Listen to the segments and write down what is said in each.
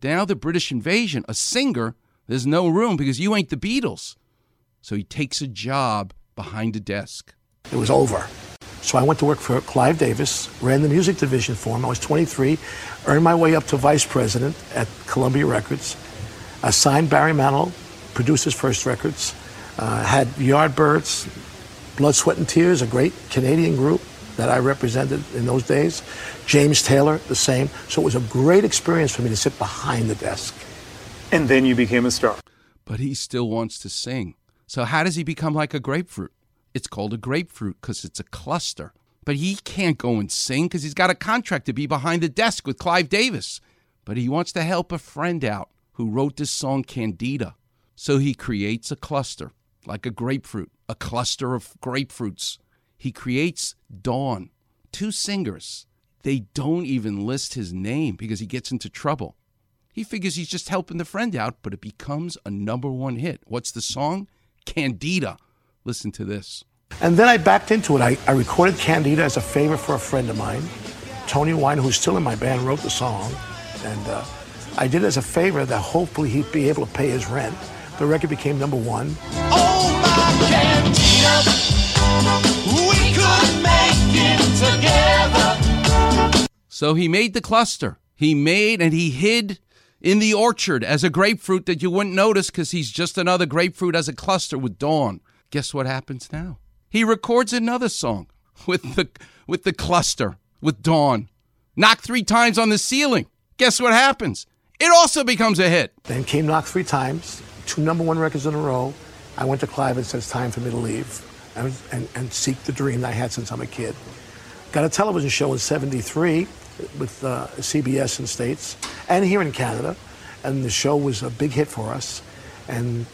But now the British invasion, a singer, there's no room because you ain't the Beatles. So he takes a job behind a desk. It was over. So I went to work for Clive Davis, ran the music division for him. I was 23, earned my way up to vice president at Columbia Records, signed Barry Manilow, produced his first records, uh, had Yardbirds, Blood, Sweat, and Tears, a great Canadian group that I represented in those days. James Taylor, the same. So it was a great experience for me to sit behind the desk. And then you became a star. But he still wants to sing. So how does he become like a grapefruit? It's called a grapefruit because it's a cluster. But he can't go and sing because he's got a contract to be behind the desk with Clive Davis. But he wants to help a friend out who wrote this song Candida. So he creates a cluster, like a grapefruit, a cluster of grapefruits. He creates Dawn, two singers. They don't even list his name because he gets into trouble. He figures he's just helping the friend out, but it becomes a number one hit. What's the song? Candida. Listen to this. And then I backed into it. I, I recorded Candida as a favor for a friend of mine. Tony Wine, who's still in my band, wrote the song. And uh, I did it as a favor that hopefully he'd be able to pay his rent. The record became number one. Oh, my Candida, we could make it together. So he made the cluster. He made and he hid in the orchard as a grapefruit that you wouldn't notice because he's just another grapefruit as a cluster with Dawn. Guess what happens now? He records another song with the with the cluster with Dawn. Knock three times on the ceiling. Guess what happens? It also becomes a hit. Then came Knock three times, two number one records in a row. I went to Clive and said, it's time for me to leave and, and, and seek the dream that I had since I'm a kid. Got a television show in 73 with uh, CBS in the States and here in Canada. And the show was a big hit for us. And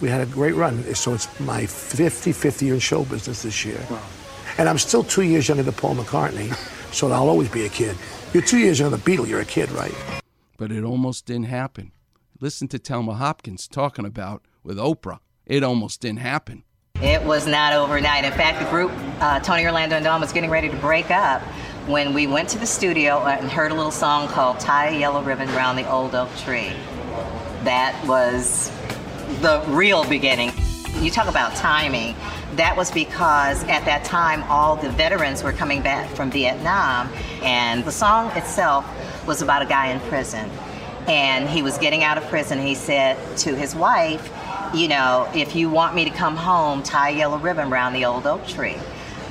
we had a great run. So it's my 55th year in show business this year. Wow. And I'm still two years younger than Paul McCartney, so I'll always be a kid. You're two years younger than the Beatle, you're a kid, right? But it almost didn't happen. Listen to Telma Hopkins talking about with Oprah. It almost didn't happen. It was not overnight. In fact, the group, uh, Tony Orlando and Dawn, was getting ready to break up when we went to the studio and heard a little song called Tie a Yellow Ribbon Around the Old Oak Tree. That was the real beginning. You talk about timing. That was because at that time all the veterans were coming back from Vietnam, and the song itself was about a guy in prison. And he was getting out of prison. He said to his wife, You know, if you want me to come home, tie a yellow ribbon around the old oak tree.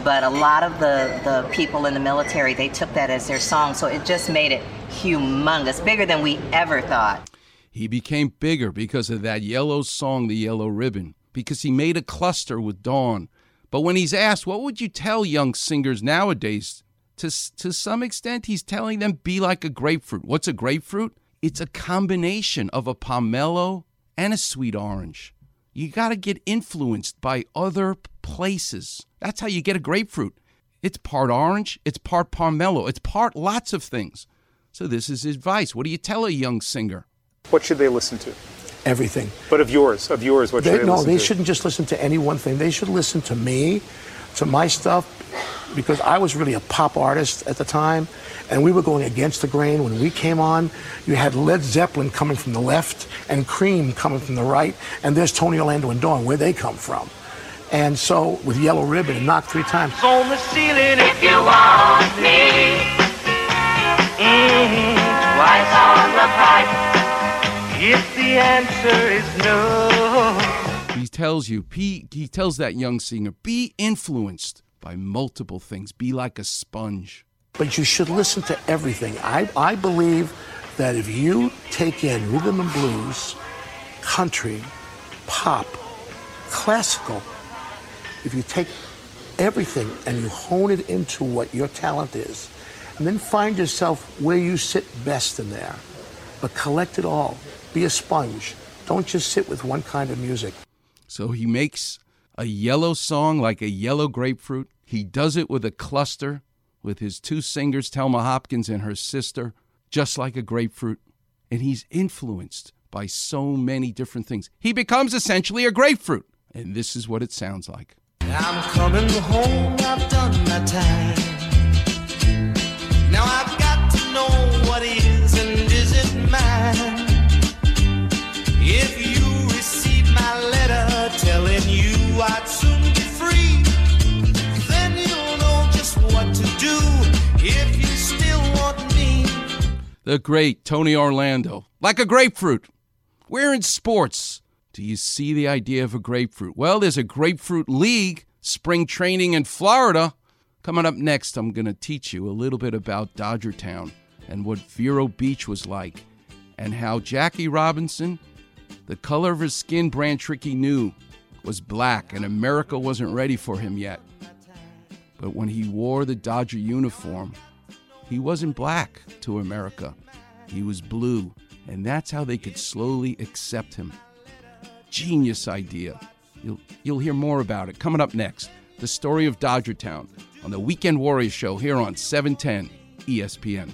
But a lot of the, the people in the military, they took that as their song, so it just made it humongous, bigger than we ever thought. He became bigger because of that yellow song, The Yellow Ribbon, because he made a cluster with Dawn. But when he's asked, what would you tell young singers nowadays? To, to some extent, he's telling them, be like a grapefruit. What's a grapefruit? It's a combination of a pomelo and a sweet orange. You got to get influenced by other places. That's how you get a grapefruit. It's part orange, it's part pomelo, it's part lots of things. So, this is advice. What do you tell a young singer? What should they listen to? Everything. But of yours, of yours, what should They, they, no, listen they to? shouldn't just listen to any one thing. They should listen to me, to my stuff, because I was really a pop artist at the time, and we were going against the grain. When we came on, you had Led Zeppelin coming from the left and Cream coming from the right, and there's Tony Orlando and Dawn, where they come from. And so with Yellow Ribbon and Knock Three Times, On the ceiling if you want me. Mm-hmm. Twice on the pipe. If the answer is no. He tells you, he, tells that young singer, be influenced by multiple things. Be like a sponge. but you should listen to everything. I, I believe that if you take in rhythm and blues, country, pop, classical, if you take everything and you hone it into what your talent is, and then find yourself where you sit best in there, but collect it all. Be a sponge. Don't just sit with one kind of music. So he makes a yellow song like a yellow grapefruit. He does it with a cluster with his two singers, Telma Hopkins and her sister, just like a grapefruit. And he's influenced by so many different things. He becomes essentially a grapefruit. And this is what it sounds like. I'm coming home, I've done my time. Now I've The great Tony Orlando. Like a grapefruit. We're in sports. Do you see the idea of a grapefruit? Well, there's a grapefruit league, spring training in Florida. Coming up next, I'm going to teach you a little bit about Dodger Town and what Vero Beach was like, and how Jackie Robinson, the color of his skin, Branch Rickey knew was black, and America wasn't ready for him yet. But when he wore the Dodger uniform, he wasn't black to America. He was blue, and that's how they could slowly accept him. Genius idea. You'll, you'll hear more about it coming up next. The story of Dodger Town on the Weekend Warriors show here on 710 ESPN.